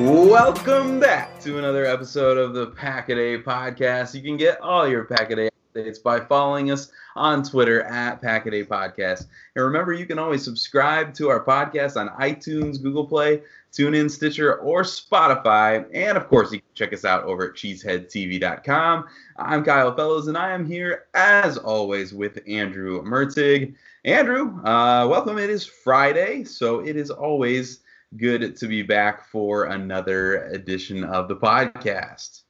Welcome back to another episode of the Pack a Podcast. You can get all your Pack a updates by following us on Twitter at Pack a Podcast. And remember, you can always subscribe to our podcast on iTunes, Google Play, TuneIn, Stitcher, or Spotify. And of course, you can check us out over at cheeseheadtv.com. I'm Kyle Fellows, and I am here as always with Andrew Mertig. Andrew, uh, welcome. It is Friday, so it is always good to be back for another edition of the podcast.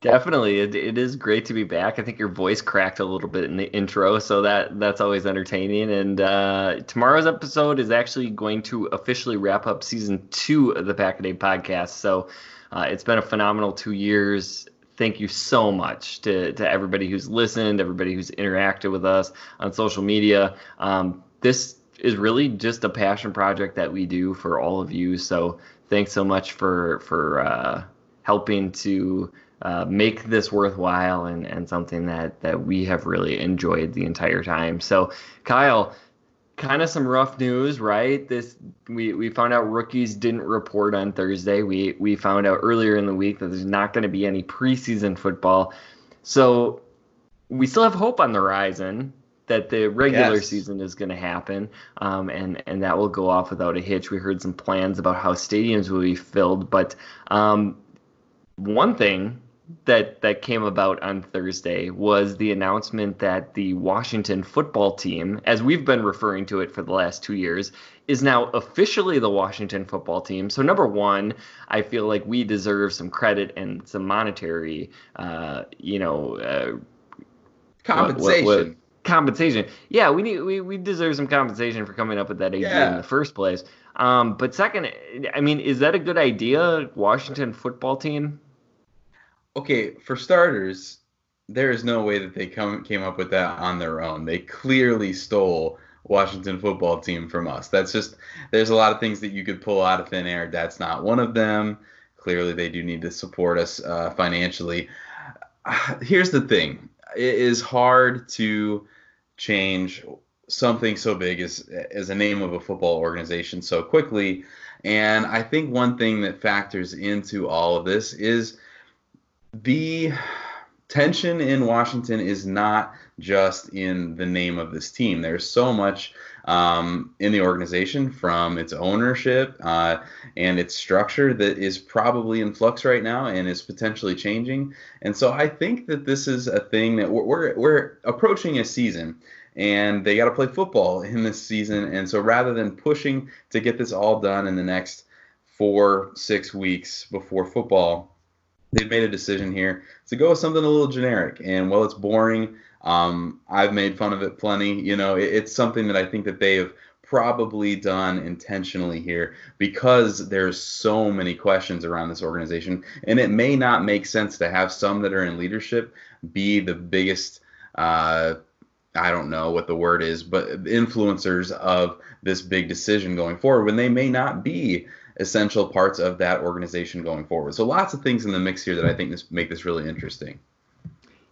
Definitely, it, it is great to be back. I think your voice cracked a little bit in the intro, so that that's always entertaining. And uh, tomorrow's episode is actually going to officially wrap up season two of the Pack Day podcast. So uh, it's been a phenomenal two years. Thank you so much to to everybody who's listened, everybody who's interacted with us on social media. Um, this is really just a passion project that we do for all of you. So thanks so much for for uh, helping to uh, make this worthwhile and, and something that, that we have really enjoyed the entire time. So, Kyle, kind of some rough news, right? This we, we found out rookies didn't report on Thursday. We we found out earlier in the week that there's not going to be any preseason football. So we still have hope on the horizon that the regular yes. season is going to happen, um, and and that will go off without a hitch. We heard some plans about how stadiums will be filled, but um, one thing that that came about on Thursday was the announcement that the Washington football team, as we've been referring to it for the last two years, is now officially the Washington football team. So number one, I feel like we deserve some credit and some monetary, uh, you know, uh, compensation. What, what, what, compensation. Yeah, we need we, we deserve some compensation for coming up with that idea yeah. in the first place. Um, but second, I mean, is that a good idea, Washington football team? okay, for starters, there is no way that they come came up with that on their own. They clearly stole Washington football team from us. That's just there's a lot of things that you could pull out of thin air. That's not one of them. Clearly, they do need to support us uh, financially. Here's the thing: it is hard to change something so big as as a name of a football organization so quickly. And I think one thing that factors into all of this is the tension in Washington is not just in the name of this team. There's so much um, in the organization from its ownership uh, and its structure that is probably in flux right now and is potentially changing. And so I think that this is a thing that we're, we're, we're approaching a season and they got to play football in this season. And so rather than pushing to get this all done in the next four, six weeks before football, they've made a decision here to go with something a little generic. And while it's boring, um, I've made fun of it plenty. You know, it, it's something that I think that they have probably done intentionally here because there's so many questions around this organization, and it may not make sense to have some that are in leadership be the biggest. Uh, I don't know what the word is, but influencers of this big decision going forward when they may not be essential parts of that organization going forward. So lots of things in the mix here that I think this make this really interesting.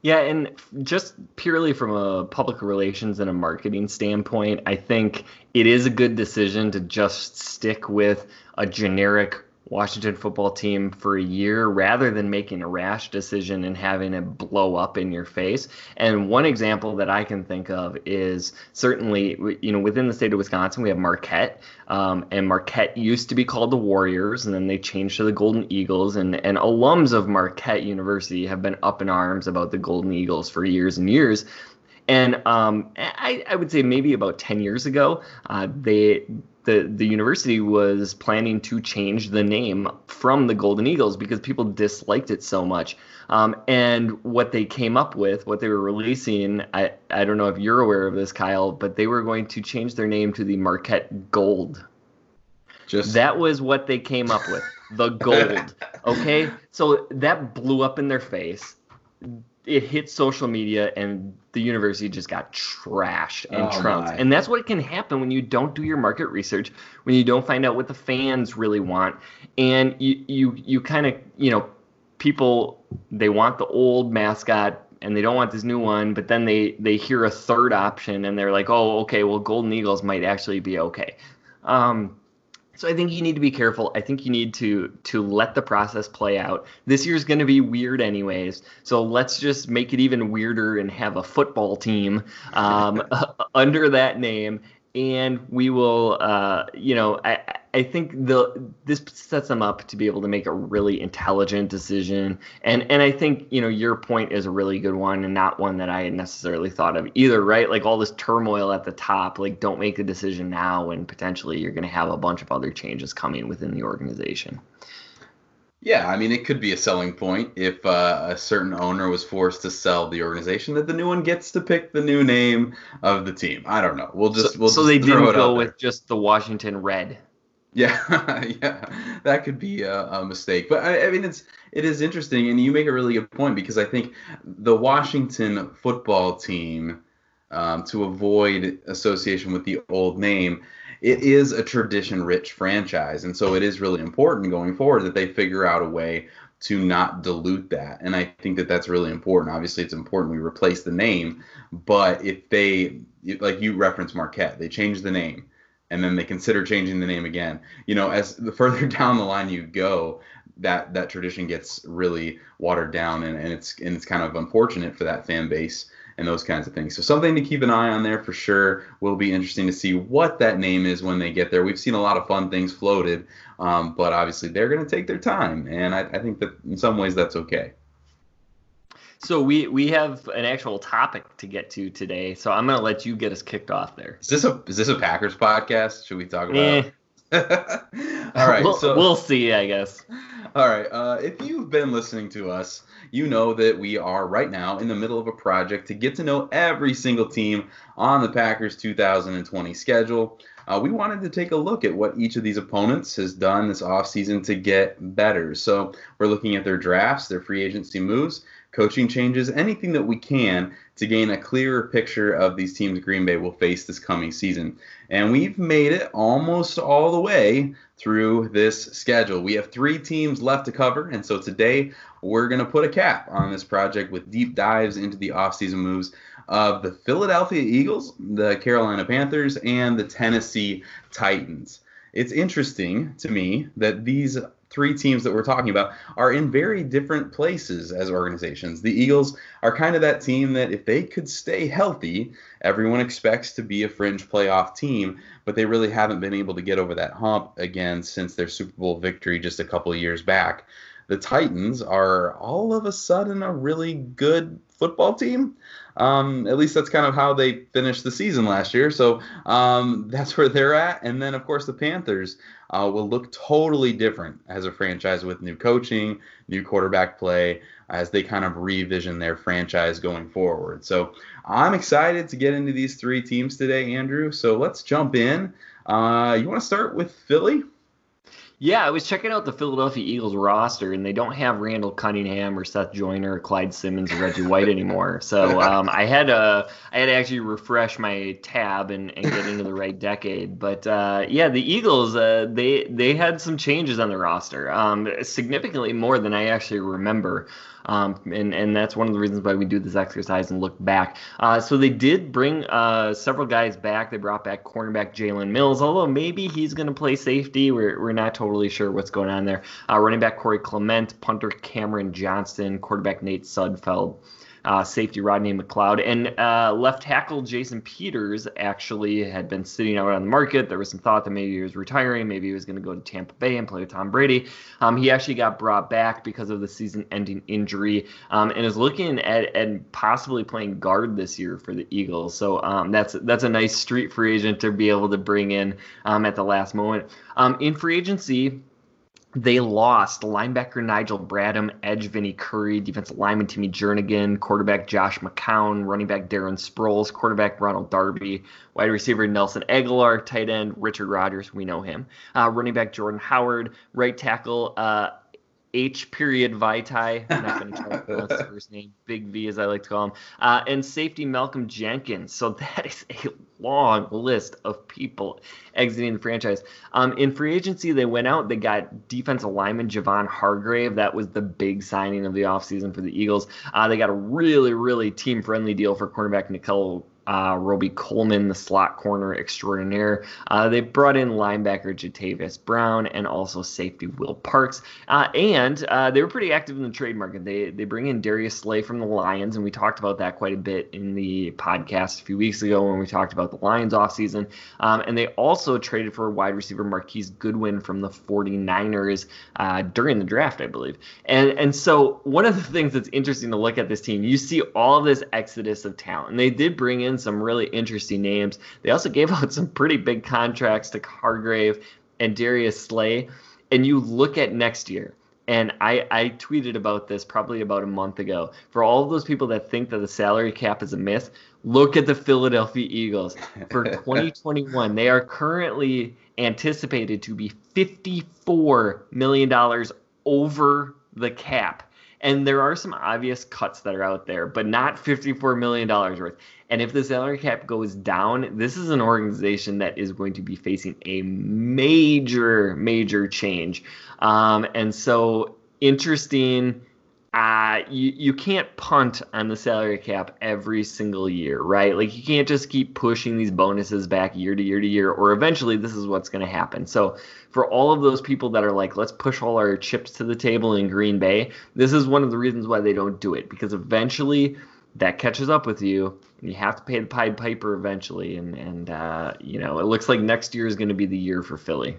Yeah, and just purely from a public relations and a marketing standpoint, I think it is a good decision to just stick with a generic Washington football team for a year rather than making a rash decision and having it blow up in your face. And one example that I can think of is certainly, you know, within the state of Wisconsin, we have Marquette. Um, and Marquette used to be called the Warriors, and then they changed to the Golden Eagles. And, and alums of Marquette University have been up in arms about the Golden Eagles for years and years. And um, I, I, would say maybe about 10 years ago, uh, they the the university was planning to change the name from the Golden Eagles because people disliked it so much. Um, and what they came up with, what they were releasing, I I don't know if you're aware of this, Kyle, but they were going to change their name to the Marquette Gold. Just that was what they came up with, the gold. Okay, so that blew up in their face it hit social media and the university just got trashed and oh trounced. And that's what can happen when you don't do your market research, when you don't find out what the fans really want, and you you you kind of you know people they want the old mascot and they don't want this new one, but then they they hear a third option and they're like, oh okay, well Golden Eagles might actually be okay. Um, so I think you need to be careful. I think you need to to let the process play out. This year's going to be weird anyways, so let's just make it even weirder and have a football team um, under that name and we will uh, you know I, I think the this sets them up to be able to make a really intelligent decision. And and I think you know your point is a really good one and not one that I had necessarily thought of either right? Like all this turmoil at the top like don't make a decision now when potentially you're going to have a bunch of other changes coming within the organization yeah, I mean, it could be a selling point if uh, a certain owner was forced to sell the organization that the new one gets to pick the new name of the team. I don't know. We'll just so, we'll so just they didn't go with just the Washington Red. Yeah, yeah, that could be a, a mistake. But I, I, mean, it's it is interesting, and you make a really good point because I think the Washington football team, um, to avoid association with the old name, it is a tradition rich franchise. And so it is really important going forward that they figure out a way to not dilute that. And I think that that's really important. Obviously, it's important we replace the name, but if they, like you referenced Marquette, they change the name and then they consider changing the name again. You know, as the further down the line you go, that that tradition gets really watered down and, and it's and it's kind of unfortunate for that fan base and those kinds of things. So something to keep an eye on there for sure. Will be interesting to see what that name is when they get there. We've seen a lot of fun things floated, um, but obviously they're going to take their time, and I, I think that in some ways that's okay. So we we have an actual topic to get to today. So I'm going to let you get us kicked off there. Is this a is this a Packers podcast? Should we talk about? Eh. All right, we'll, so we'll see, I guess. All right, uh, if you've been listening to us you know that we are right now in the middle of a project to get to know every single team on the Packers 2020 schedule. Uh, we wanted to take a look at what each of these opponents has done this offseason to get better. So we're looking at their drafts, their free agency moves, coaching changes, anything that we can to gain a clearer picture of these teams Green Bay will face this coming season. And we've made it almost all the way through this schedule. We have three teams left to cover, and so today we're going to put a cap on this project with deep dives into the offseason moves of the Philadelphia Eagles, the Carolina Panthers, and the Tennessee Titans. It's interesting to me that these three teams that we're talking about are in very different places as organizations. The Eagles are kind of that team that if they could stay healthy, everyone expects to be a fringe playoff team, but they really haven't been able to get over that hump again since their Super Bowl victory just a couple of years back. The Titans are all of a sudden a really good football team. Um, at least that's kind of how they finished the season last year. So um, that's where they're at. And then, of course, the Panthers uh, will look totally different as a franchise with new coaching, new quarterback play, as they kind of revision their franchise going forward. So I'm excited to get into these three teams today, Andrew. So let's jump in. Uh, you want to start with Philly? Yeah, I was checking out the Philadelphia Eagles roster, and they don't have Randall Cunningham or Seth Joyner or Clyde Simmons or Reggie White anymore. So um, I had to I had to actually refresh my tab and, and get into the right decade. But uh, yeah, the Eagles uh, they they had some changes on the roster, um, significantly more than I actually remember. Um, and and that's one of the reasons why we do this exercise and look back. Uh, so they did bring uh, several guys back. They brought back cornerback Jalen Mills, although maybe he's going to play safety. We're, we're not totally sure what's going on there. Uh, running back Corey Clement, punter Cameron Johnston, quarterback Nate Sudfeld uh, safety Rodney McLeod, and uh, left tackle Jason Peters actually had been sitting out on the market. There was some thought that maybe he was retiring, maybe he was going to go to Tampa Bay and play with Tom Brady. Um, he actually got brought back because of the season-ending injury, um, and is looking at and possibly playing guard this year for the Eagles. So um, that's that's a nice street free agent to be able to bring in um, at the last moment. Um, in free agency, they lost linebacker Nigel Bradham, edge Vinny Curry, defensive lineman Timmy Jernigan, quarterback Josh McCown, running back Darren Sproles, quarterback Ronald Darby, wide receiver Nelson Agholor, tight end Richard Rodgers, we know him, uh, running back Jordan Howard, right tackle uh, H period Vaitai. I'm not going to try to pronounce his first name. Big V, as I like to call him. Uh, and safety Malcolm Jenkins. So that is a long list of people exiting the franchise. Um, in free agency, they went out. They got defensive lineman Javon Hargrave. That was the big signing of the offseason for the Eagles. Uh, they got a really, really team friendly deal for cornerback Nickell uh, Robey Coleman, the slot corner extraordinaire. Uh, they brought in linebacker Jatavis Brown and also safety Will Parks. Uh, and uh, they were pretty active in the trade market. They they bring in Darius Slay from the Lions, and we talked about that quite a bit in the podcast a few weeks ago when we talked about the Lions offseason. Um, and they also traded for wide receiver Marquise Goodwin from the 49ers uh, during the draft, I believe. And and so one of the things that's interesting to look at this team, you see all this exodus of talent. And they did bring in some really interesting names. They also gave out some pretty big contracts to Hargrave and Darius Slay. And you look at next year, and I, I tweeted about this probably about a month ago. For all of those people that think that the salary cap is a myth, look at the Philadelphia Eagles. For 2021, they are currently anticipated to be $54 million over the cap. And there are some obvious cuts that are out there, but not $54 million worth. And if the salary cap goes down, this is an organization that is going to be facing a major, major change. Um, and so, interesting. Uh, you, you can't punt on the salary cap every single year, right? Like, you can't just keep pushing these bonuses back year to year to year, or eventually this is what's going to happen. So, for all of those people that are like, let's push all our chips to the table in Green Bay, this is one of the reasons why they don't do it because eventually that catches up with you and you have to pay the Pied Piper eventually. And, and uh, you know, it looks like next year is going to be the year for Philly.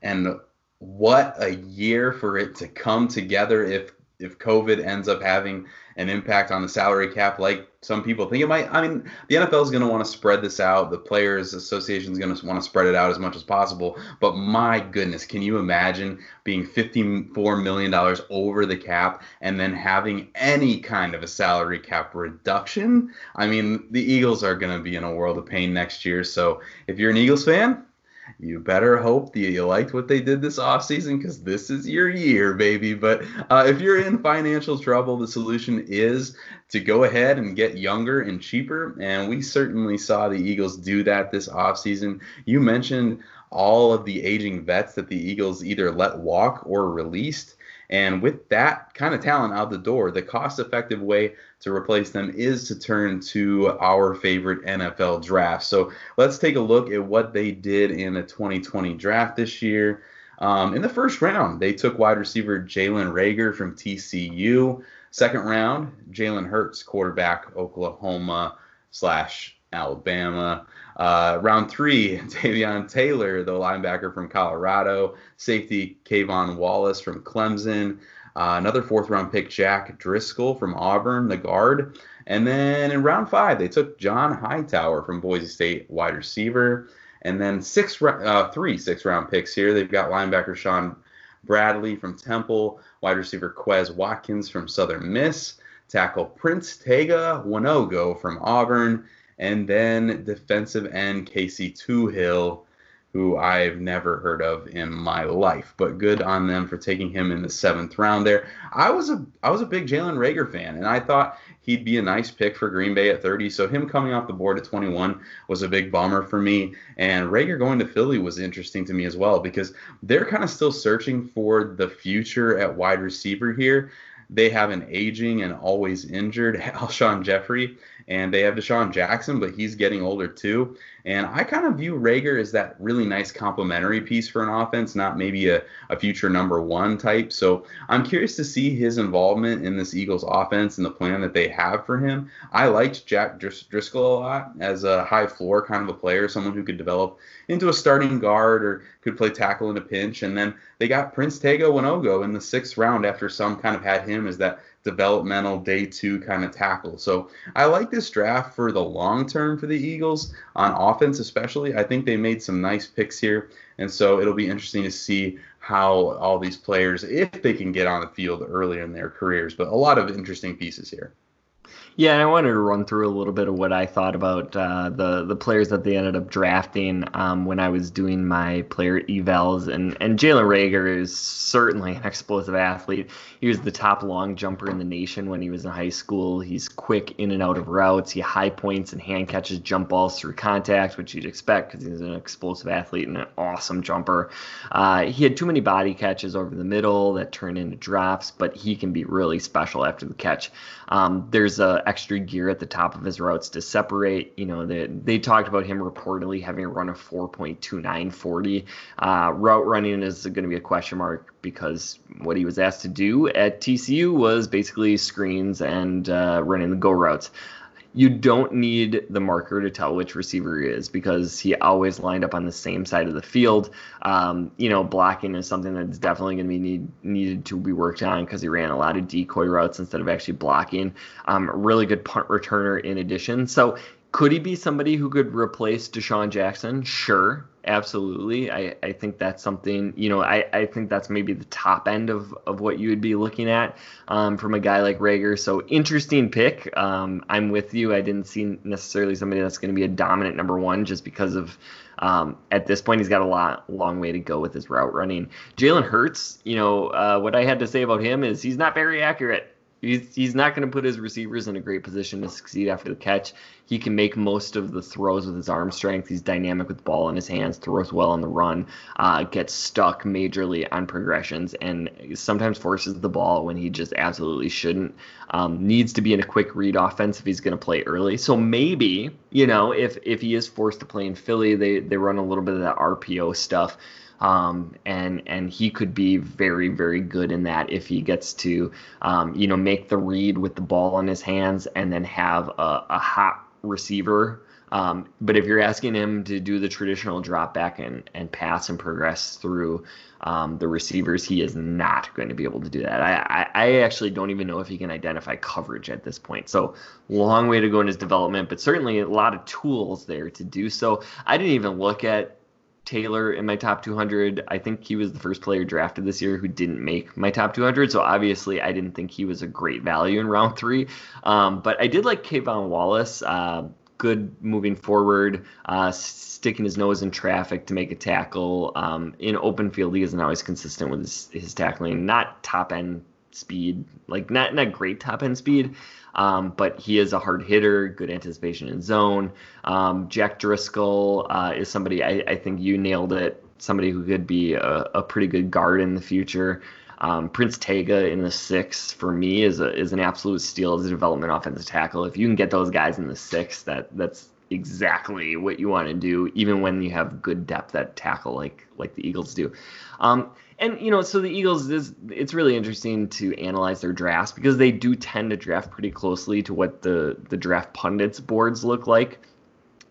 And what a year for it to come together if if COVID ends up having an impact on the salary cap like some people think it might. I mean, the NFL is going to want to spread this out. The Players Association is going to want to spread it out as much as possible. But my goodness, can you imagine being $54 million over the cap and then having any kind of a salary cap reduction? I mean, the Eagles are going to be in a world of pain next year. So if you're an Eagles fan, you better hope that you liked what they did this offseason because this is your year, baby. But uh, if you're in financial trouble, the solution is to go ahead and get younger and cheaper. And we certainly saw the Eagles do that this offseason. You mentioned all of the aging vets that the Eagles either let walk or released. And with that kind of talent out the door, the cost effective way to replace them is to turn to our favorite NFL draft. So let's take a look at what they did in the 2020 draft this year. Um, in the first round, they took wide receiver Jalen Reagor from TCU. Second round, Jalen Hurts, quarterback, Oklahoma slash Alabama. Uh, round three, Davion Taylor, the linebacker from Colorado. Safety, K'Von Wallace from Clemson. Uh, another fourth round pick, Jack Driscoll from Auburn, the guard. And then in round five, they took John Hightower from Boise State, wide receiver. And then six, uh, three six round picks here. They've got linebacker Sean Bradley from Temple, wide receiver Quez Watkins from Southern Miss, tackle Prince Tega Wanogho from Auburn, and then defensive end Casey Toohill who I've never heard of in my life. But good on them for taking him in the seventh round there. I was a I was a big Jalen Reagor fan, and I thought he'd be a nice pick for Green Bay at 30. So him coming off the board at 21 was a big bummer for me. And Reagor going to Philly was interesting to me as well because they're kind of still searching for the future at wide receiver here. They have an aging and always injured Alshon Jeffery, and they have DeSean Jackson, but he's getting older too. And I kind of view Reagor as that really nice complementary piece for an offense, not maybe a, a future number one type. So I'm curious to see his involvement in this Eagles offense and the plan that they have for him. I liked Jack Dris- Driscoll a lot as a high floor kind of a player, someone who could develop into a starting guard or could play tackle in a pinch. And then they got Prince Tega Wanogho in the sixth round after some kind of had him as that developmental day two kind of tackle. So I like this draft for the long term for the Eagles on offense, especially. I think they made some nice picks here. And so it'll be interesting to see how all these players, if they can get on the field earlier in their careers. But a lot of interesting pieces here. Yeah, I wanted to run through a little bit of what I thought about uh, the the players that they ended up drafting um, when I was doing my player evals, and and Jalen Reagor is certainly an explosive athlete. He was the top long jumper in the nation when he was in high school. He's quick in and out of routes. He high points and hand catches jump balls through contact, which you'd expect because he's an explosive athlete and an awesome jumper. Uh, he had too many body catches over the middle that turned into drops, but he can be really special after the catch. Um, there's a extra gear at the top of his routes to separate. You know, they, they talked about him reportedly having a run of 4.2940. Uh, route running is going to be a question mark because what he was asked to do at TCU was basically screens and uh, running the go routes you don't need the marker to tell which receiver he is because he always lined up on the same side of the field. Um, you know, blocking is something that's definitely going to be need, needed to be worked on because he ran a lot of decoy routes instead of actually blocking. Um, really good punt returner in addition. So could he be somebody who could replace DeSean Jackson? Sure absolutely. I, I think that's something, you know, I, I think that's maybe the top end of, of what you would be looking at um, from a guy like Reagor. So interesting pick. Um, I'm with you. I didn't see necessarily somebody that's going to be a dominant number one just because of um, at this point he's got a lot long way to go with his route running. Jalen Hurts, you know, uh, what I had to say about him is he's not very accurate. He's, he's not going to put his receivers in a great position to succeed after the catch. He can make most of the throws with his arm strength. He's dynamic with the ball in his hands, throws well on the run, uh, gets stuck majorly on progressions, and sometimes forces the ball when he just absolutely shouldn't. Um, needs to be in a quick read offense if he's going to play early. So maybe, you know, if if he is forced to play in Philly, they they run a little bit of that RPO stuff. Um, and and he could be very very good in that if he gets to um, you know make the read with the ball in his hands and then have a, a hot receiver. Um, but if you're asking him to do the traditional drop back and, and pass and progress through um, the receivers, he is not going to be able to do that. I, I, I, actually don't even know if he can identify coverage at this point. So long way to go in his development, but certainly a lot of tools there to do so. I didn't even look at Taylor in my top 200. I think he was the first player drafted this year who didn't make my top 200. So obviously, I didn't think he was a great value in round three. Um, but I did like K'Von Wallace. Uh, good moving forward, uh, sticking his nose in traffic to make a tackle. Um, in open field, he isn't always consistent with his, his tackling. Not top end speed, like not not great top end speed. Um, but he is a hard hitter, good anticipation in zone. Um, Jack Driscoll uh, is somebody I, I, think you nailed it. Somebody who could be a, a pretty good guard in the future. Um, Prince Tega in the six for me is a, is an absolute steal as a development offensive tackle. If you can get those guys in the six, that that's exactly what you want to do, even when you have good depth at tackle like like the Eagles do. Um, and you know, so the Eagles is it's really interesting to analyze their drafts because they do tend to draft pretty closely to what the the draft pundits boards look like.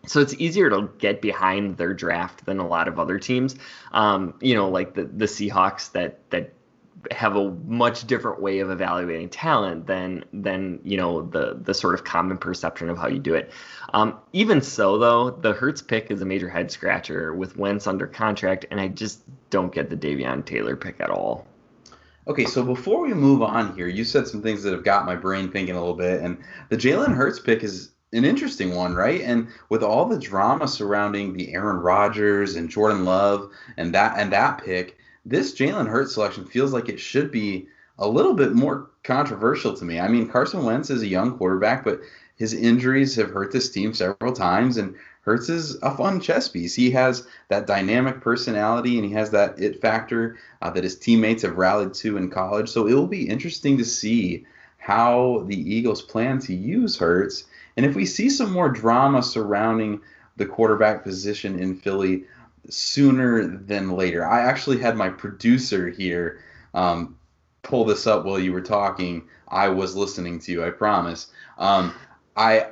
So it's easier to get behind their draft than a lot of other teams. Um, you know, like the the Seahawks that that have a much different way of evaluating talent than than you know the the sort of common perception of how you do it. Um, even so, though, the Hurts pick is a major head scratcher with Wentz under contract, and I just don't get the Davion Taylor pick at all. Okay, so before we move on here, you said some things that have got my brain thinking a little bit, and the Jalen Hurts pick is an interesting one, right? And with all the drama surrounding the Aaron Rodgers and Jordan Love and that and that pick, this Jalen Hurts selection feels like it should be a little bit more controversial to me. I mean, Carson Wentz is a young quarterback, but his injuries have hurt this team several times, and Hurts is a fun chess piece. He has that dynamic personality, and he has that it factor uh, that his teammates have rallied to in college. So it will be interesting to see how the Eagles plan to use Hurts, and if we see some more drama surrounding the quarterback position in Philly sooner than later. I actually had my producer here um, pull this up while you were talking. I was listening to you. I promise. Um, I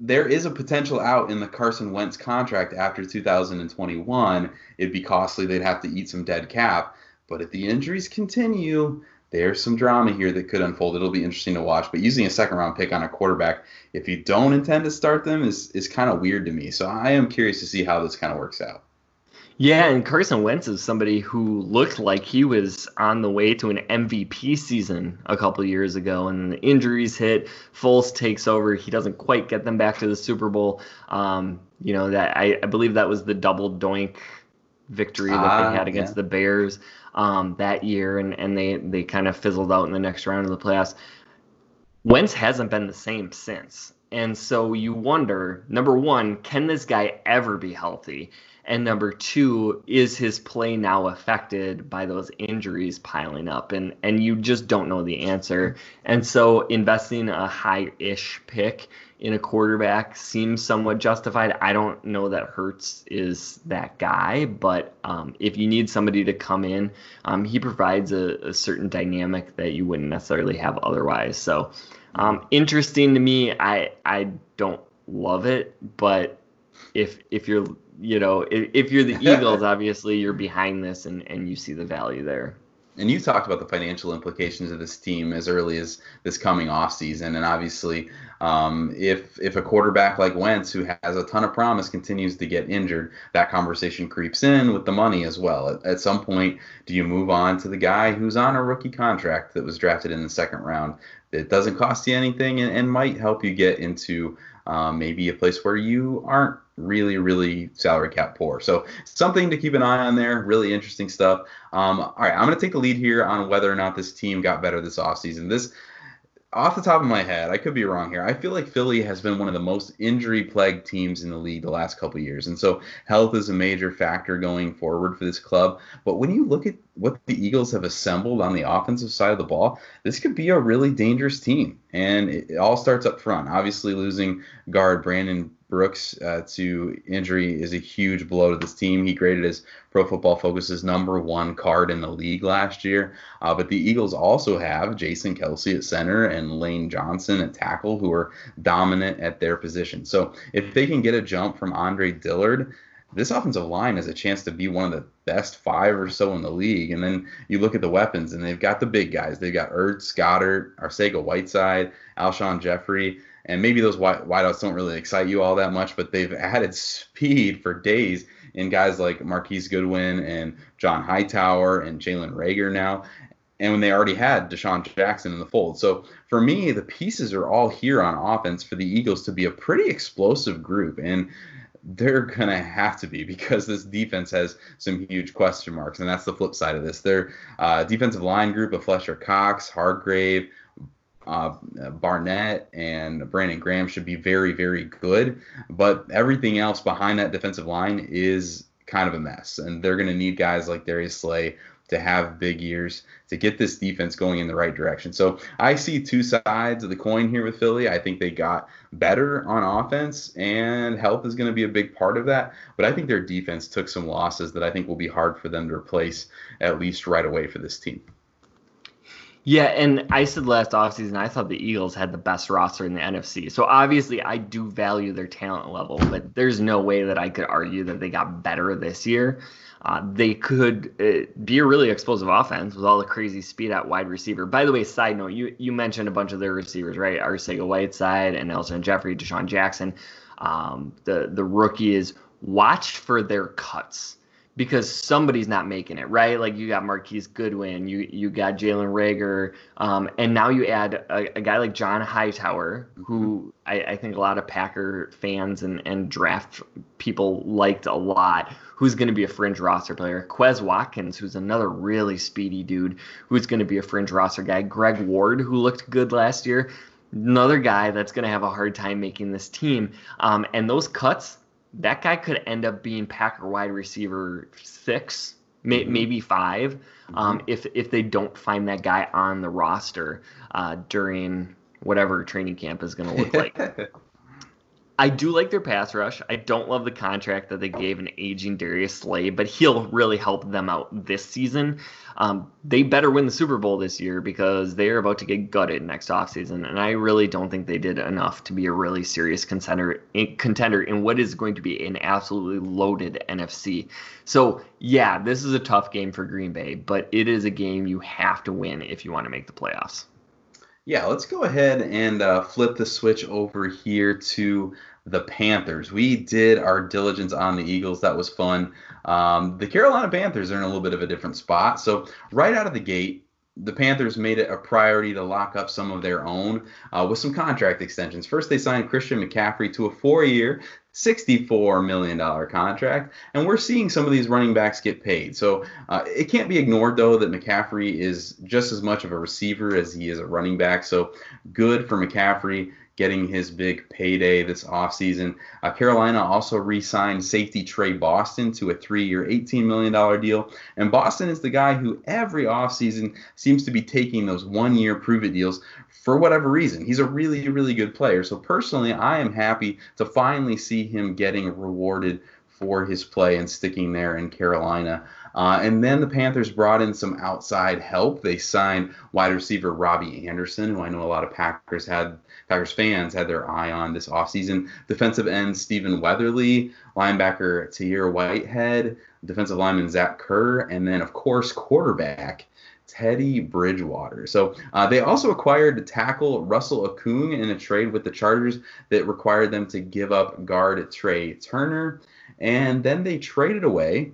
there is a potential out in the Carson Wentz contract after 2021. It'd be costly. They'd have to eat some dead cap. But if the injuries continue, there's some drama here that could unfold. It'll be interesting to watch. But using a second round pick on a quarterback, if you don't intend to start them, is is kind of weird to me. So I am curious to see how this kind of works out. Yeah, and Carson Wentz is somebody who looked like he was on the way to an MVP season a couple years ago, and the injuries hit. Foles takes over. He doesn't quite get them back to the Super Bowl. Um, you know that I, I, believe that was the double doink victory that they ah, had against yeah. the Bears um, that year, and and they they kind of fizzled out in the next round of the playoffs. Wentz hasn't been the same since. And so you wonder, number one, can this guy ever be healthy? And number two, is his play now affected by those injuries piling up? And and you just don't know the answer. And so investing a high-ish pick in a quarterback seems somewhat justified. I don't know that Hurts is that guy, but um, if you need somebody to come in, um, he provides a, a, certain dynamic that you wouldn't necessarily have otherwise. So um, interesting to me. I I don't love it, but if if you're you know, if, if you're the Eagles, obviously you're behind this and, and you see the value there. And you talked about the financial implications of this team as early as this coming offseason. And obviously, um, if if a quarterback like Wentz, who has a ton of promise, continues to get injured, that conversation creeps in with the money as well. At, at some point, do you move on to the guy who's on a rookie contract that was drafted in the second round that doesn't cost you anything and, and might help you get into um, maybe a place where you aren't really, really salary cap poor. So something to keep an eye on there. Really interesting stuff. Um, all right, I'm going to take the lead here on whether or not this team got better this offseason. This, off the top of my head, I could be wrong here. I feel like Philly has been one of the most injury plagued teams in the league the last couple years. And so health is a major factor going forward for this club. But when you look at what the Eagles have assembled on the offensive side of the ball, this could be a really dangerous team. And it, it all starts up front. Obviously, losing guard Brandon Brooks uh, to injury is a huge blow to this team. He graded as Pro Football Focus's number one guard in the league last year. Uh, but the Eagles also have Jason Kelce at center and Lane Johnson at tackle, who are dominant at their position. So if they can get a jump from Andre Dillard, this offensive line has a chance to be one of the best five or so in the league. And then you look at the weapons, and they've got the big guys. They've got Ertz, Goedert, Arcega Whiteside, Alshon Jeffery and maybe those wideouts don't really excite you all that much, but they've added speed for days in guys like Marquise Goodwin and John Hightower and Jalen Reagor now. And when they already had DeSean Jackson in the fold. So for me, the pieces are all here on offense for the Eagles to be a pretty explosive group. And they're going to have to be because this defense has some huge question marks. And that's the flip side of this. Their uh, defensive line group of Fletcher Cox, Hargrave, uh, Barnett and Brandon Graham should be very, very good. But everything else behind that defensive line is kind of a mess. And they're going to need guys like Darius Slay to have big years, to get this defense going in the right direction. So I see two sides of the coin here with Philly. I think they got better on offense, and health is going to be a big part of that. But I think their defense took some losses that I think will be hard for them to replace, at least right away for this team. Yeah, and I said last offseason I thought the Eagles had the best roster in the NFC. So obviously I do value their talent level, but there's no way that I could argue that they got better this year. Uh, they could uh, be a really explosive offense with all the crazy speed at wide receiver. By the way, side note, you you mentioned a bunch of their receivers, right? Arcega Whiteside and Alshon Jeffery, DeSean Jackson. Um, the the rookie is watched for their cuts because somebody's not making it right. Like you got Marquise Goodwin, you you got Jalen Reagor, um, and now you add a, a, guy like John Hightower, who I, I, think a lot of Packer fans and and draft people liked a lot. Who's going to be a fringe roster player? Quez Watkins, who's another really speedy dude, who's going to be a fringe roster guy. Greg Ward, who looked good last year, another guy that's going to have a hard time making this team. Um, and those cuts that guy could end up being Packer wide receiver six, may, mm-hmm. maybe 5 mm-hmm. um, if if they don't find that guy on the roster uh, during whatever training camp is going to look like. I do like their pass rush. I don't love the contract that they gave an aging Darius Slay, but he'll really help them out this season. Um, they better win the Super Bowl this year because they are about to get gutted next offseason. And I really don't think they did enough to be a really serious contender in, contender in what is going to be an absolutely loaded NFC. So, yeah, this is a tough game for Green Bay, but it is a game you have to win if you want to make the playoffs. Yeah, let's go ahead and uh, flip the switch over here to the Panthers. We did our diligence on the Eagles. That was fun. Um, the Carolina Panthers are in a little bit of a different spot. So, right out of the gate, the Panthers made it a priority to lock up some of their own uh, with some contract extensions. First, they signed Christian McCaffrey to a four year, $64 million contract. And we're seeing some of these running backs get paid. So uh, it can't be ignored, though, that McCaffrey is just as much of a receiver as he is a running back. So good for McCaffrey getting his big payday this offseason. Uh, Carolina also re signed safety Tre Boston to a three year, $18 million deal. And Boston is the guy who every offseason seems to be taking those one year prove it deals for whatever reason. He's a really, really good player. So personally, I am happy to finally see him getting rewarded for his play and sticking there in Carolina. Uh, and then the Panthers brought in some outside help. They signed wide receiver Robbie Anderson, who I know a lot of Packers had Packers fans had their eye on this offseason. Defensive end Stephen Weatherly, linebacker Tahir Whitehead, defensive lineman Zach Kerr, and then of course quarterback Teddy Bridgewater. So uh, they also acquired tackle Russell Okung in a trade with the Chargers that required them to give up guard Trai Turner. And then they traded away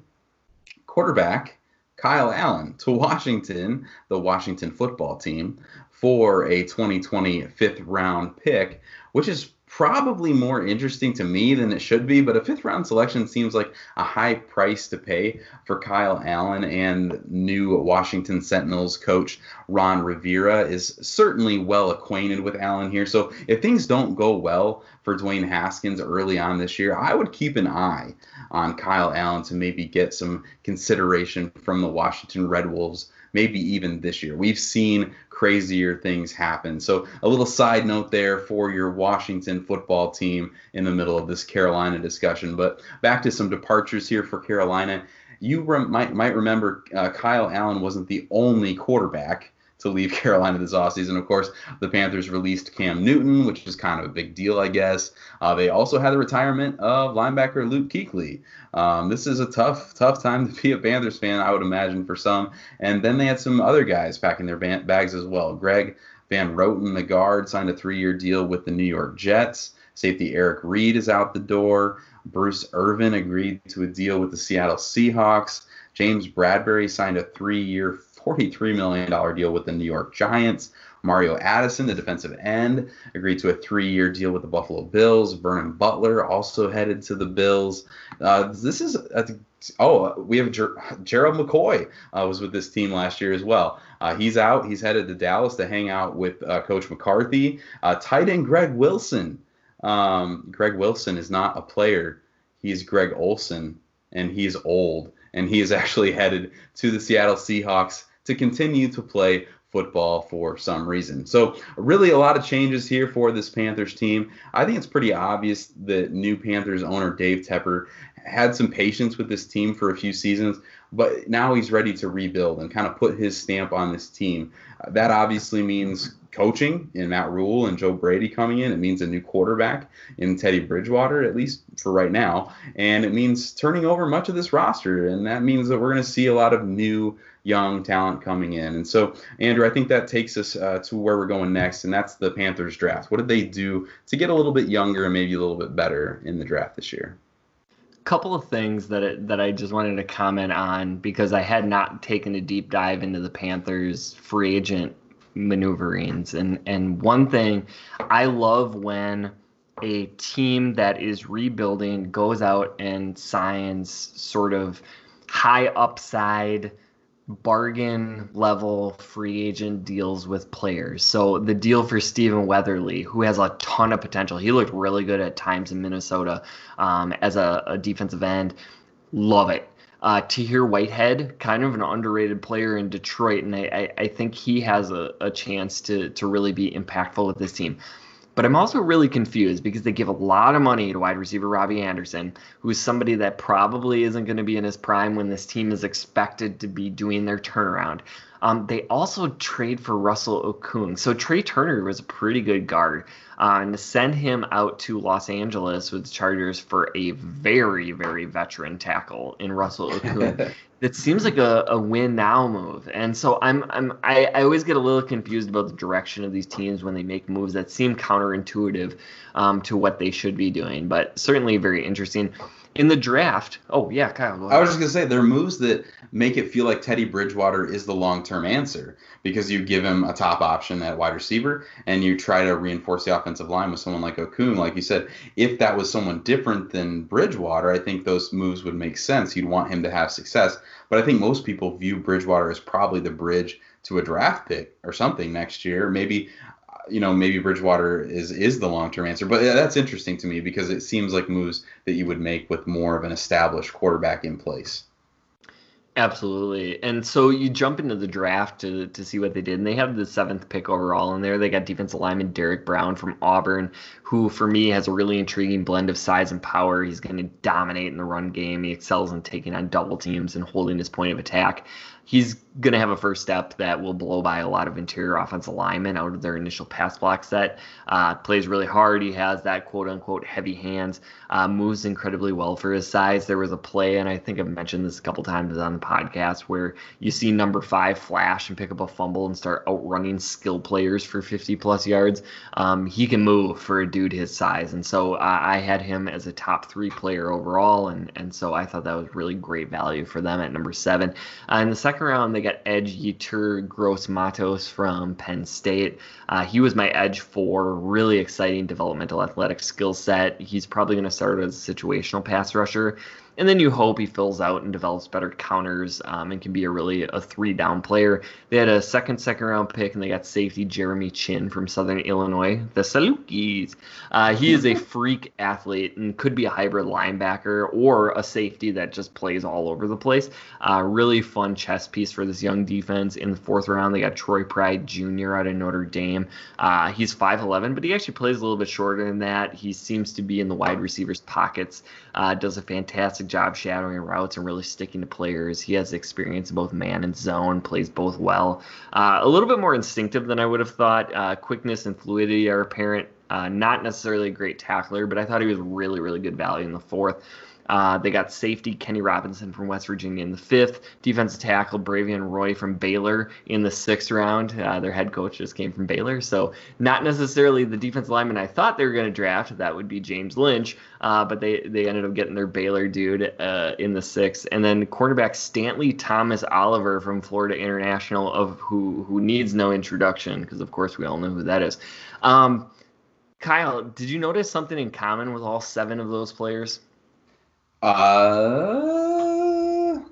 quarterback Kyle Allen to Washington, the Washington football team, for a 2020 fifth round pick, which is probably more interesting to me than it should be, but a fifth round selection seems like a high price to pay for Kyle Allen and new Washington Sentinels coach Ron Rivera is certainly well acquainted with Allen here. So if things don't go well for Dwayne Haskins early on this year, I would keep an eye on Kyle Allen to maybe get some consideration from the Washington Red Wolves maybe even this year. We've seen crazier things happen. So, a little side note there for your Washington football team in the middle of this Carolina discussion. But back to some departures here for Carolina. You might might remember uh, Kyle Allen wasn't the only quarterback to leave Carolina this offseason. Of course, the Panthers released Cam Newton, which is kind of a big deal, I guess. Uh, they also had the retirement of linebacker Luke Kuechly. Um, this is a tough, tough time to be a Panthers fan, I would imagine, for some. And then they had some other guys packing their bags as well. Greg Van Roten, the guard, signed a three year deal with the New York Jets. Safety Eric Reid is out the door. Bruce Irvin agreed to a deal with the Seattle Seahawks. James Bradberry signed a three year, $43 million deal with the New York Giants. Mario Addison, the defensive end, agreed to a three year deal with the Buffalo Bills. Vernon Butler also headed to the Bills. Uh, this is, a, oh, we have Ger- Gerald McCoy uh, was with this team last year as well. Uh, he's out. He's headed to Dallas to hang out with uh, Coach McCarthy. Uh, tight end Greg Wilson. Um, Greg Wilson is not a player. He's Greg Olsen, and he's old and he is actually headed to the Seattle Seahawks to continue to play football for some reason. So, really, a lot of changes here for this Panthers team. I think it's pretty obvious that new Panthers owner Dave Tepper had some patience with this team for a few seasons, but now he's ready to rebuild and kind of put his stamp on this team. That obviously means coaching in Matt Rhule and Joe Brady coming in. It means a new quarterback in Teddy Bridgewater, at least for right now. And it means turning over much of this roster. And that means that we're going to see a lot of new young talent coming in. And so, Andrew, I think that takes us uh, to where we're going next, and that's the Panthers draft. What did they do to get a little bit younger and maybe a little bit better in the draft this year? A couple of things that it, that I just wanted to comment on because I had not taken a deep dive into the Panthers free agent maneuverings and and one thing I love when a team that is rebuilding goes out and signs sort of high upside bargain level free agent deals with players. So the deal for Stephen Weatherly, who has a ton of potential, he looked really good at times in Minnesota um, as a, a, defensive end. Love it. Uh, Tahir Whitehead, kind of an underrated player in Detroit, and I, I, I think he has a, a chance to to really be impactful with this team. But I'm also really confused because they give a lot of money to wide receiver Robbie Anderson, who's somebody that probably isn't going to be in his prime when this team is expected to be doing their turnaround. Um, they also trade for Russell Okung. So Trai Turner was a pretty good guard. Uh, and to send him out to Los Angeles with the Chargers for a very, very veteran tackle in Russell Okung that seems like a, a win now move. And so I'm I'm I, I always get a little confused about the direction of these teams when they make moves that seem counterintuitive um, to what they should be doing, but certainly very interesting in the draft. Oh yeah, Kyle. I was just gonna say there are moves that make it feel like Teddy Bridgewater is the long-term answer because you give him a top option at wide receiver and you try to reinforce the offensive line with someone like Okung. Like you said, if that was someone different than Bridgewater, I think those moves would make sense. You'd want him to have success. But I think most people view Bridgewater as probably the bridge to a draft pick or something next year. Maybe you know maybe Bridgewater is is the long term answer. But that's interesting to me because it seems like moves that you would make with more of an established quarterback in place. Absolutely. And so you jump into the draft to, to see what they did. And they have the seventh pick overall in there. They got defensive lineman Derrick Brown from Auburn, who for me has a really intriguing blend of size and power. He's going to dominate in the run game. He excels in taking on double teams and holding his point of attack he's going to have a first step that will blow by a lot of interior offensive linemen out of their initial pass block set. Uh, plays really hard. He has that quote unquote heavy hands. Uh, moves incredibly well for his size. There was a play, and I think I've mentioned this a couple times on the podcast, where you see number five flash and pick up a fumble and start outrunning skill players for 50 plus yards. Um, he can move for a dude his size, and so uh, I had him as a top three player overall, and and so I thought that was really great value for them at number seven. Uh, in the second second round, they got Edge Yetur Gross Matos from Penn State. Uh, he was my edge for really exciting developmental athletic skill set. He's probably going to start as a situational pass rusher and then you hope he fills out and develops better counters um, and can be a really a three down player. They had a second second round pick and they got safety Jeremy Chinn from Southern Illinois, the Salukis. Uh, he is a freak athlete and could be a hybrid linebacker or a safety that just plays all over the place. Uh, really fun chess piece for this young defense. In the fourth round, they got Troy Pride Jr. out of Notre Dame. Uh, he's 5'11, but he actually plays a little bit shorter than that. He seems to be in the wide receivers' pockets. Uh, does a fantastic job shadowing routes and really sticking to players. He has experience in both man and zone, plays both well. Uh, a little bit more instinctive than I would have thought. Uh, quickness and fluidity are apparent. Uh, not necessarily a great tackler, but I thought he was really, really good value in the fourth. Uh, they got safety Kenny Robinson from West Virginia in the fifth, defensive tackle Bravvion Roy from Baylor in the sixth round. Uh, their head coach just came from Baylor, so not necessarily the defensive lineman I thought they were going to draft. That would be James Lynch, uh, but they they ended up getting their Baylor dude uh, in the sixth, and then cornerback Stantley Thomas Oliver from Florida International, of who who needs no introduction because of course we all know who that is. Um, Kyle, did you notice something in common with all seven of those players? Uh,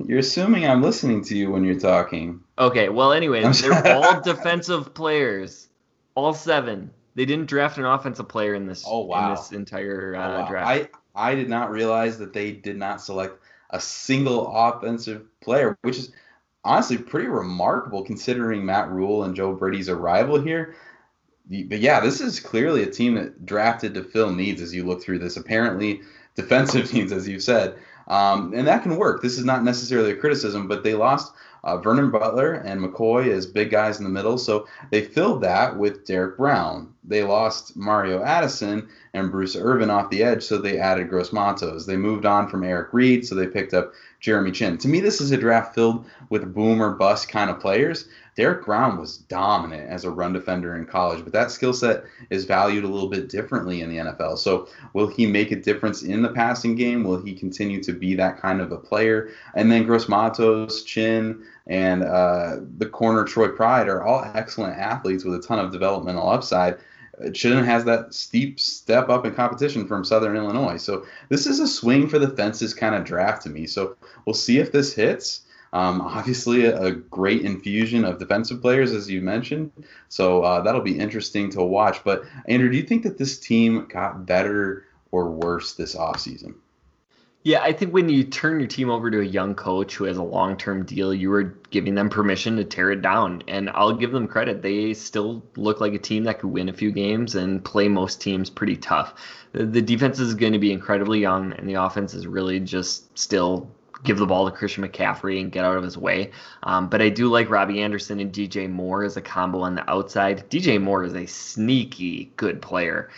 you're assuming I'm listening to you when you're talking. Okay, well, anyways, they're all defensive players, all seven. They didn't draft an offensive player in this. Oh wow! In this entire uh, oh, wow. draft. I I did not realize that they did not select a single offensive player, which is honestly pretty remarkable considering Matt Rhule and Joe Brady's arrival here. But yeah, this is clearly a team that drafted to fill needs as you look through this. Apparently, defensive needs, as you said. Um, and that can work. This is not necessarily a criticism, but they lost uh, Vernon Butler and McCoy as big guys in the middle. So they filled that with Derrick Brown. They lost Mario Addison and Bruce Irvin off the edge, so they added Gross. They moved on from Eric Reid, so they picked up Jeremy Chinn. To me, this is a draft filled with boom or bust kind of players. Derrick Brown was dominant as a run defender in college, but that skill set is valued a little bit differently in the NFL. So, will he make a difference in the passing game? Will he continue to be that kind of a player? And then Gross Matos, Chinn, and uh, the corner Troy Pride are all excellent athletes with a ton of developmental upside. Chinn has that steep step up in competition from Southern Illinois. So this is a swing for the fences kind of draft to me. So we'll see if this hits. Um, obviously, a, a, great infusion of defensive players, as you mentioned. So uh, that'll be interesting to watch. But Andrew, do you think that this team got better or worse this offseason? Yeah, I think when you turn your team over to a young coach who has a long term deal, you are giving them permission to tear it down. And I'll give them credit. They still look like a team that could win a few games and play most teams pretty tough. The defense is going to be incredibly young, and the offense is really just still give the ball to Christian McCaffrey and get out of his way. Um, but I do like Robbie Anderson and DJ Moore as a combo on the outside. DJ Moore is a sneaky good player.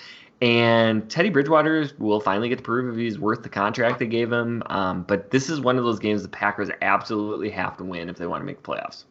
And Teddy Bridgewater will finally get to prove if he's worth the contract they gave him. Um, but this is one of those games the Packers absolutely have to win if they want to make the playoffs.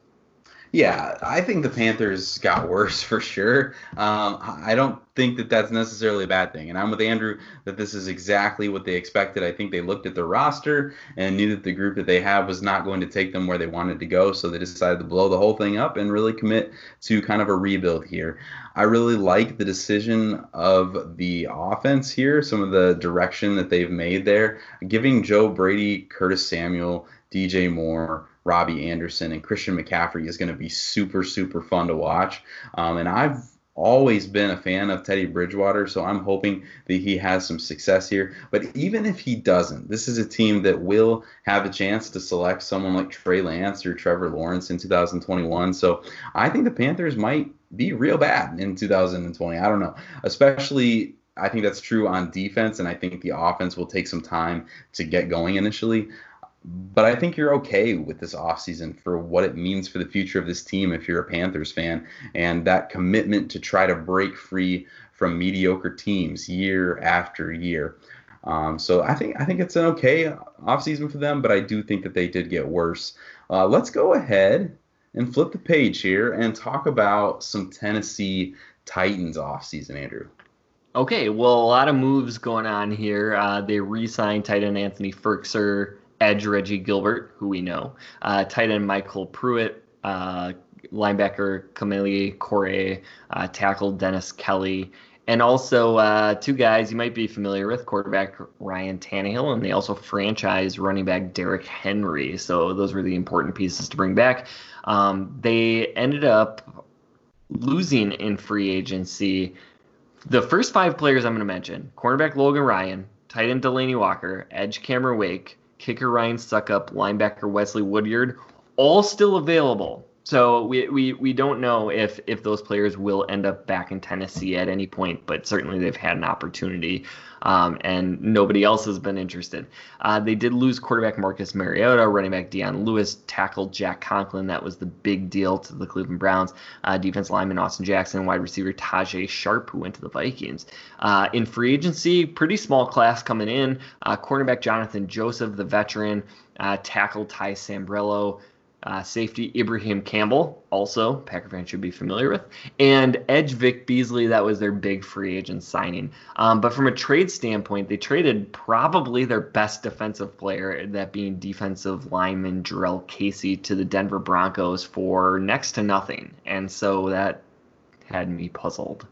Yeah, I think the Panthers got worse for sure. Um, I don't think that that's necessarily a bad thing. And I'm with Andrew that this is exactly what they expected. I think they looked at the roster and knew that the group that they have was not going to take them where they wanted to go. So they decided to blow the whole thing up and really commit to kind of a rebuild here. I really like the decision of the offense here, some of the direction that they've made there, giving Joe Brady, Curtis Samuel, DJ Moore, Robbie Anderson and Christian McCaffrey is going to be super, super fun to watch. Um, and I've always been a fan of Teddy Bridgewater, so I'm hoping that he has some success here. But even if he doesn't, this is a team that will have a chance to select someone like Trey Lance or Trevor Lawrence in 2021. So I think the Panthers might be real bad in 2020. I don't know, especially. I think that's true on defense, and I think the offense will take some time to get going initially but I think you're okay with this offseason for what it means for the future of this team if you're a Panthers fan and that commitment to try to break free from mediocre teams year after year. Um, so I think I think it's an okay offseason for them, but I do think that they did get worse. Uh, let's go ahead and flip the page here and talk about some Tennessee Titans offseason, Andrew. Okay, well, a lot of moves going on here. Uh, they re-signed tight end Anthony Firkser edge Reggie Gilbert, who we know, uh, tight end MyCole Pruitt, uh, linebacker Kamalei Correa, uh, tackle Dennis Kelly, and also uh, two guys you might be familiar with, quarterback Ryan Tannehill, and they also franchise running back Derrick Henry. So those were the important pieces to bring back. Um, they ended up losing in free agency. The first five players I'm going to mention: cornerback Logan Ryan, tight end Delanie Walker, edge Cameron Wake, kicker Ryan Succop, linebacker Wesley Woodyard, all still available. So we, we, we don't know if if those players will end up back in Tennessee at any point, but certainly they've had an opportunity um, and nobody else has been interested. Uh, they did lose quarterback Marcus Mariota, running back Dion Lewis, tackle Jack Conklin. That was the big deal to the Cleveland Browns. Uh, defense lineman Austin Jackson, wide receiver Tajaé Sharpe, who went to the Vikings. Uh, in free agency, pretty small class coming in. Uh, cornerback Johnathan Joseph, the veteran, uh, tackle Ty Sambrailo. Uh, safety Ibraheim Campbell, also Packer fans should be familiar with, and Edge Vic Beasley. That was their big free agent signing. Um, but from a trade standpoint, they traded probably their best defensive player, that being defensive lineman Jurrell Casey, to the Denver Broncos for next to nothing, and so that had me puzzled.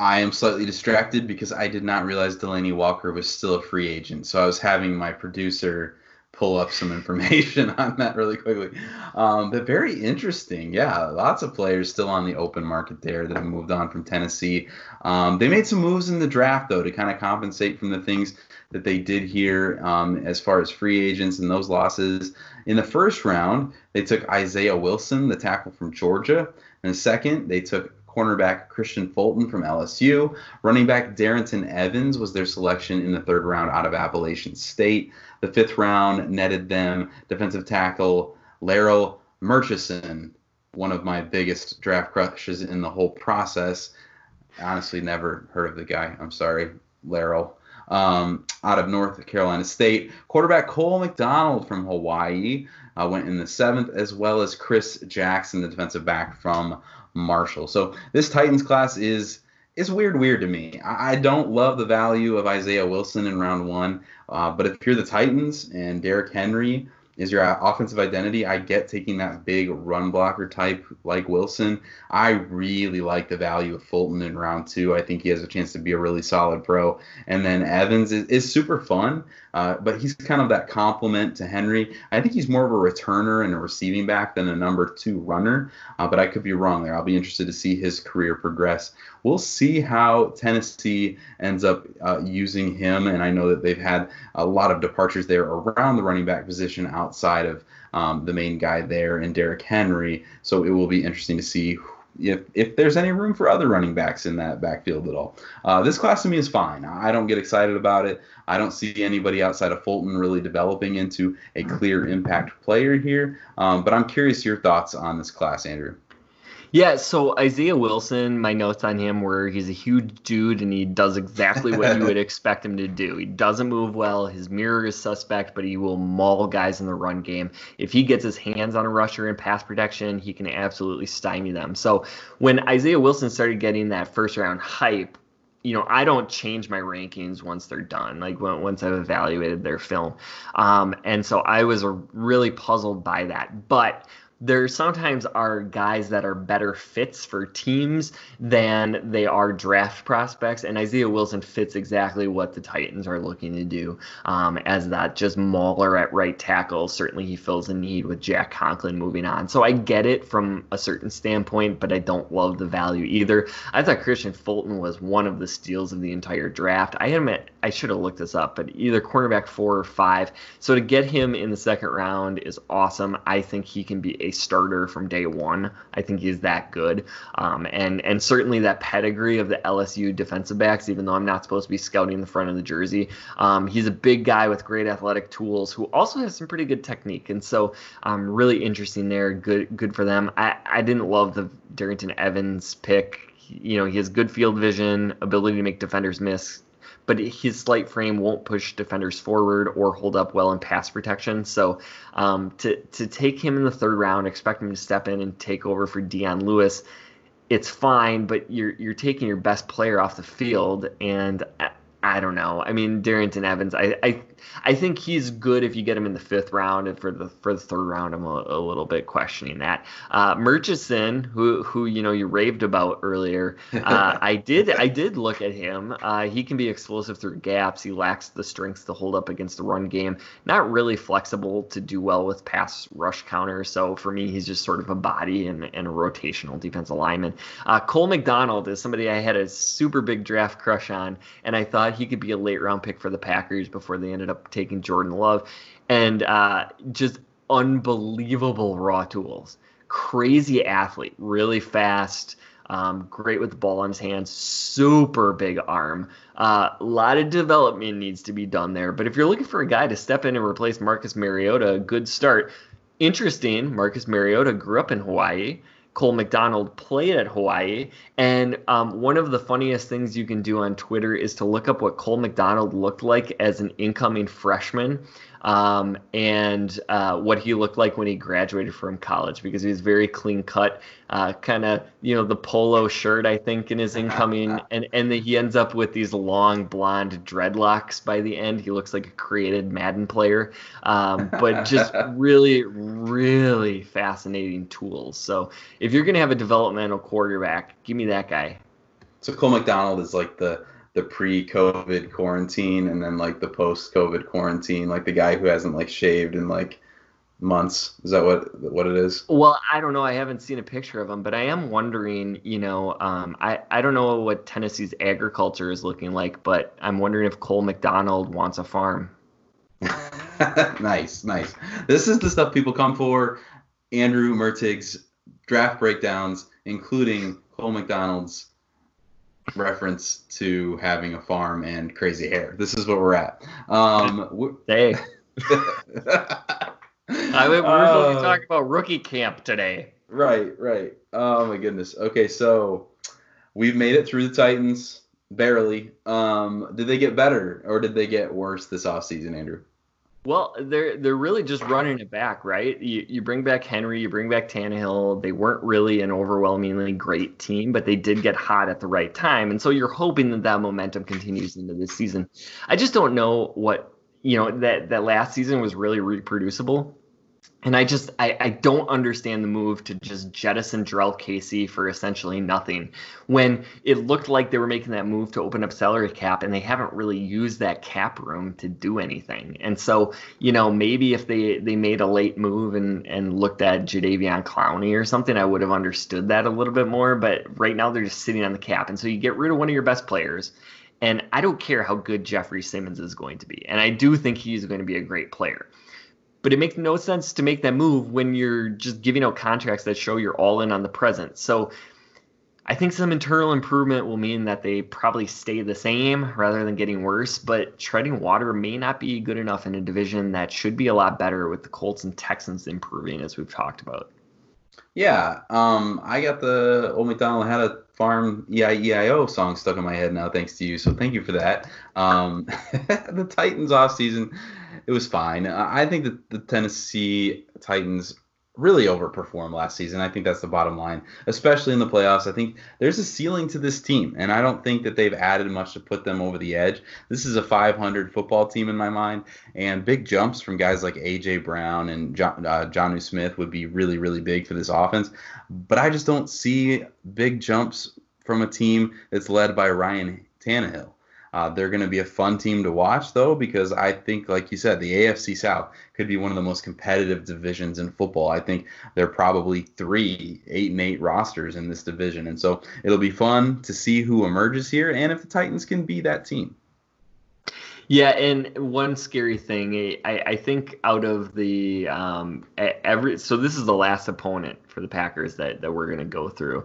I am slightly distracted because I did not realize Delanie Walker was still a free agent. So I was having my producer pull up some information on that really quickly. Um, but very interesting. Yeah, lots of players still on the open market there that have moved on from Tennessee. Um, they made some moves in the draft, though, to kind of compensate from the things that they did here um, as far as free agents and those losses. In the first round, they took Isaiah Wilson, the tackle from Georgia. In the second, they took cornerback Kristian Fulton from LSU. Running back Darrynton Evans was their selection in the third round out of Appalachian State. The fifth round netted them defensive tackle Larrell Murchison, one of my biggest draft crushes in the whole process. Honestly, never heard of the guy. I'm sorry, Larrell. Um, out of North Carolina State. Quarterback Cole McDonald from Hawaii uh, went in the seventh, as well as Chris Jackson, the defensive back from Marshall. So this Titans class is is weird, weird to me. I, I don't love the value of Isaiah Wilson in round one, uh, but if you're the Titans and Derrick Henry is your offensive identity. I get taking that big run blocker type like Wilson. I really like the value of Fulton in round two. I think he has a chance to be a really solid pro. And then Evans is, is super fun, uh, but he's kind of that complement to Henry. I think he's more of a returner and a receiving back than a number two runner, uh, but I could be wrong there. I'll be interested to see his career progress. We'll see how Tennessee ends up uh, using him, and I know that they've had a lot of departures there around the running back position out outside of um, the main guy there and Derrick Henry. So it will be interesting to see if, if there's any room for other running backs in that backfield at all. Uh, this class to me is fine. I don't get excited about it. I don't see anybody outside of Fulton really developing into a clear impact player here. Um, but I'm curious your thoughts on this class, Andrew. Yeah, so Isaiah Wilson, my notes on him were he's a huge dude and he does exactly what you would expect him to do. He doesn't move well, his mirror is suspect, but he will maul guys in the run game. If he gets his hands on a rusher in pass protection, he can absolutely stymie them. So when Isaiah Wilson started getting that first round hype, you know, I don't change my rankings once they're done, like when, once I've evaluated their film. Um, and so I was really puzzled by that. But there sometimes are guys that are better fits for teams than they are draft prospects, and Isaiah Wilson fits exactly what the Titans are looking to do um, as that just mauler at right tackle. Certainly, he fills a need with Jack Conklin moving on. So I get it from a certain standpoint, but I don't love the value either. I thought Kristian Fulton was one of the steals of the entire draft. I at, I should have looked this up, but either cornerback four or five. So to get him in the second round is awesome. I think he can be a starter from day one. I think he's that good, um, and and certainly that pedigree of the LSU defensive backs. Even though I'm not supposed to be scouting the front of the jersey, um, he's a big guy with great athletic tools who also has some pretty good technique, and so um, really interesting there. Good good for them. I I didn't love the Darrynton Evans pick. You know, he has good field vision, ability to make defenders miss but his slight frame won't push defenders forward or hold up well in pass protection. So um, to to take him in the third round, expect him to step in and take over for Dion Lewis, it's fine, but you're you're taking your best player off the field, and I, I don't know. I mean, Darrynton Evans, I, I I think he's good if you get him in the fifth round, and for the for the third round, I'm a, a little bit questioning that. Uh, Murchison, who who you know you raved about earlier, uh, I did I did look at him. Uh, he can be explosive through gaps. He lacks the strength to hold up against the run game. Not really flexible to do well with pass rush counters. So for me, he's just sort of a body and, and a rotational defensive lineman. Uh, Cole McDonald is somebody I had a super big draft crush on, and I thought he could be a late round pick for the Packers before they ended up taking Jordan Love, and uh, just unbelievable raw tools. Crazy athlete, really fast, um, great with the ball in his hands, super big arm. Uh, a lot of development needs to be done there. But if you're looking for a guy to step in and replace Marcus Mariota, a good start. Interesting, Marcus Mariota grew up in Hawaii. Cole McDonald played at Hawaii. And um, one of the funniest things you can do on Twitter is to look up what Cole McDonald looked like as an incoming freshman um, and uh, what he looked like when he graduated from college because he was very clean cut, uh, kind of you know the polo shirt I think in his incoming, and and the, he ends up with these long blonde dreadlocks by the end. He looks like a created Madden player, um, but just really really fascinating tools. So if you're gonna have a developmental quarterback, give me that guy. So Cole McDonald is like the the pre-COVID quarantine and then like the post-COVID quarantine, like the guy who hasn't like shaved in like months. Is that what what it is? Well, I don't know. I haven't seen a picture of him, but I am wondering. You know, um, I I don't know what Tennessee's agriculture is looking like, but I'm wondering if Cole McDonald wants a farm. nice, nice. This is the stuff people come for. Andrew Mertig's draft breakdowns, including Cole McDonald's reference to having a farm and crazy hair. This is what we're at. Um, hey. I mean, we're uh, to talk about rookie camp today. Right, right. Oh my goodness. Okay, so we've made it through the Titans barely. Um, did they get better or did they get worse this offseason, Andrew? Well, they're they're really just running it back, right? You you bring back Henry, you bring back Tannehill. They weren't really an overwhelmingly great team, but they did get hot at the right time, and so you're hoping that that momentum continues into this season. I just don't know what you know that that last season was really reproducible and I just I, I don't understand the move to just jettison Jurrell Casey for essentially nothing when it looked like they were making that move to open up salary cap and they haven't really used that cap room to do anything. And so, you know, maybe if they they made a late move and and looked at Jadeveon Clowney or something, I would have understood that a little bit more. But right now they're just sitting on the cap. And so you get rid of one of your best players. And I don't care how good Jeffrey Simmons is going to be. And I do think he's going to be a great player but it makes no sense to make that move when you're just giving out contracts that show you're all in on the present. So I think some internal improvement will mean that they probably stay the same rather than getting worse, but treading water may not be good enough in a division that should be a lot better with the Colts and Texans improving as we've talked about. Yeah, um, I got the Old McDonald had a farm E-I-E-I-O song stuck in my head now, thanks to you. So thank you for that. Um, the Titans off season it was fine. I think that the Tennessee Titans really overperformed last season. I think that's the bottom line, especially in the playoffs. I think there's a ceiling to this team, and I don't think that they've added much to put them over the edge. This is a 500 football team in my mind, and big jumps from guys like AJ Brown and John, uh, Smith would be really, really big for this offense. But I just don't see big jumps from a team that's led by Ryan Tannehill. Uh, they're going to be a fun team to watch, though, because I think, like you said, the AFC South could be one of the most competitive divisions in football. I think there are probably three eight and eight rosters in this division, and so it'll be fun to see who emerges here and if the Titans can be that team. Yeah, and one scary thing, I, I think out of the um, every so this is the last opponent for the Packers that that we're going to go through,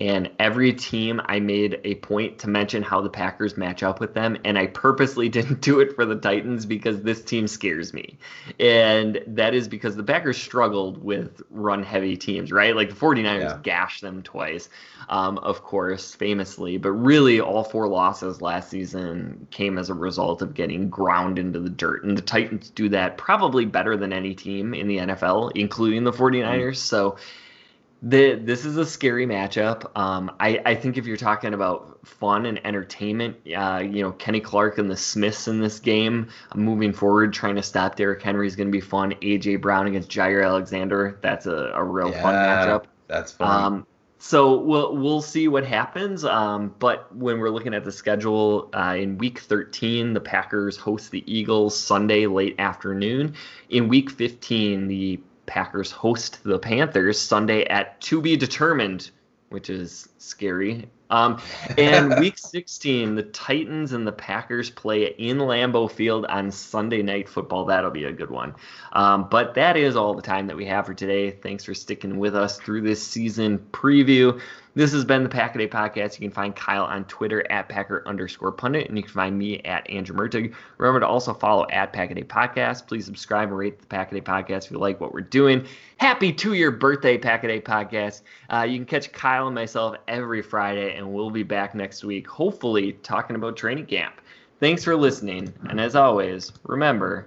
and every team I made a point to mention how the Packers match up with them. And I purposely didn't do it for the Titans because this team scares me. And that is because the Packers struggled with run heavy teams, right? Like the 49ers yeah. gashed them twice, um, of course, famously. But really, all four losses last season came as a result of getting ground into the dirt. And the Titans do that probably better than any team in the NFL, including the 49ers. Mm-hmm. So, the, this is a scary matchup. Um, I, I think if you're talking about fun and entertainment, uh, you know, Kenny Clark and the Smiths in this game moving forward, trying to stop Derrick Henry is going to be fun. AJ Brown against Jaire Alexander, that's a, a real yeah, fun matchup. That's fun. Um, so we'll we'll see what happens. Um, but when we're looking at the schedule uh, in Week 13, the Packers host the Eagles Sunday late afternoon. In Week 15, the Packers host the Panthers Sunday at to be determined, which is scary. Um, and week 16, the Titans and the Packers play in Lambeau Field on Sunday Night Football. That'll be a good one. Um, but that is all the time that we have for today. Thanks for sticking with us through this season preview. This has been the Pack a Day Podcast. You can find Kyle on Twitter at Packer underscore pundit, and you can find me at Andrew Mertig. Remember to also follow at Pack a Day Podcast. Please subscribe and rate the Pack a Day Podcast if you like what we're doing. Happy two year birthday, Pack a Day Podcast. Uh, you can catch Kyle and myself every Friday, and we'll be back next week, hopefully talking about training camp. Thanks for listening, and as always, remember.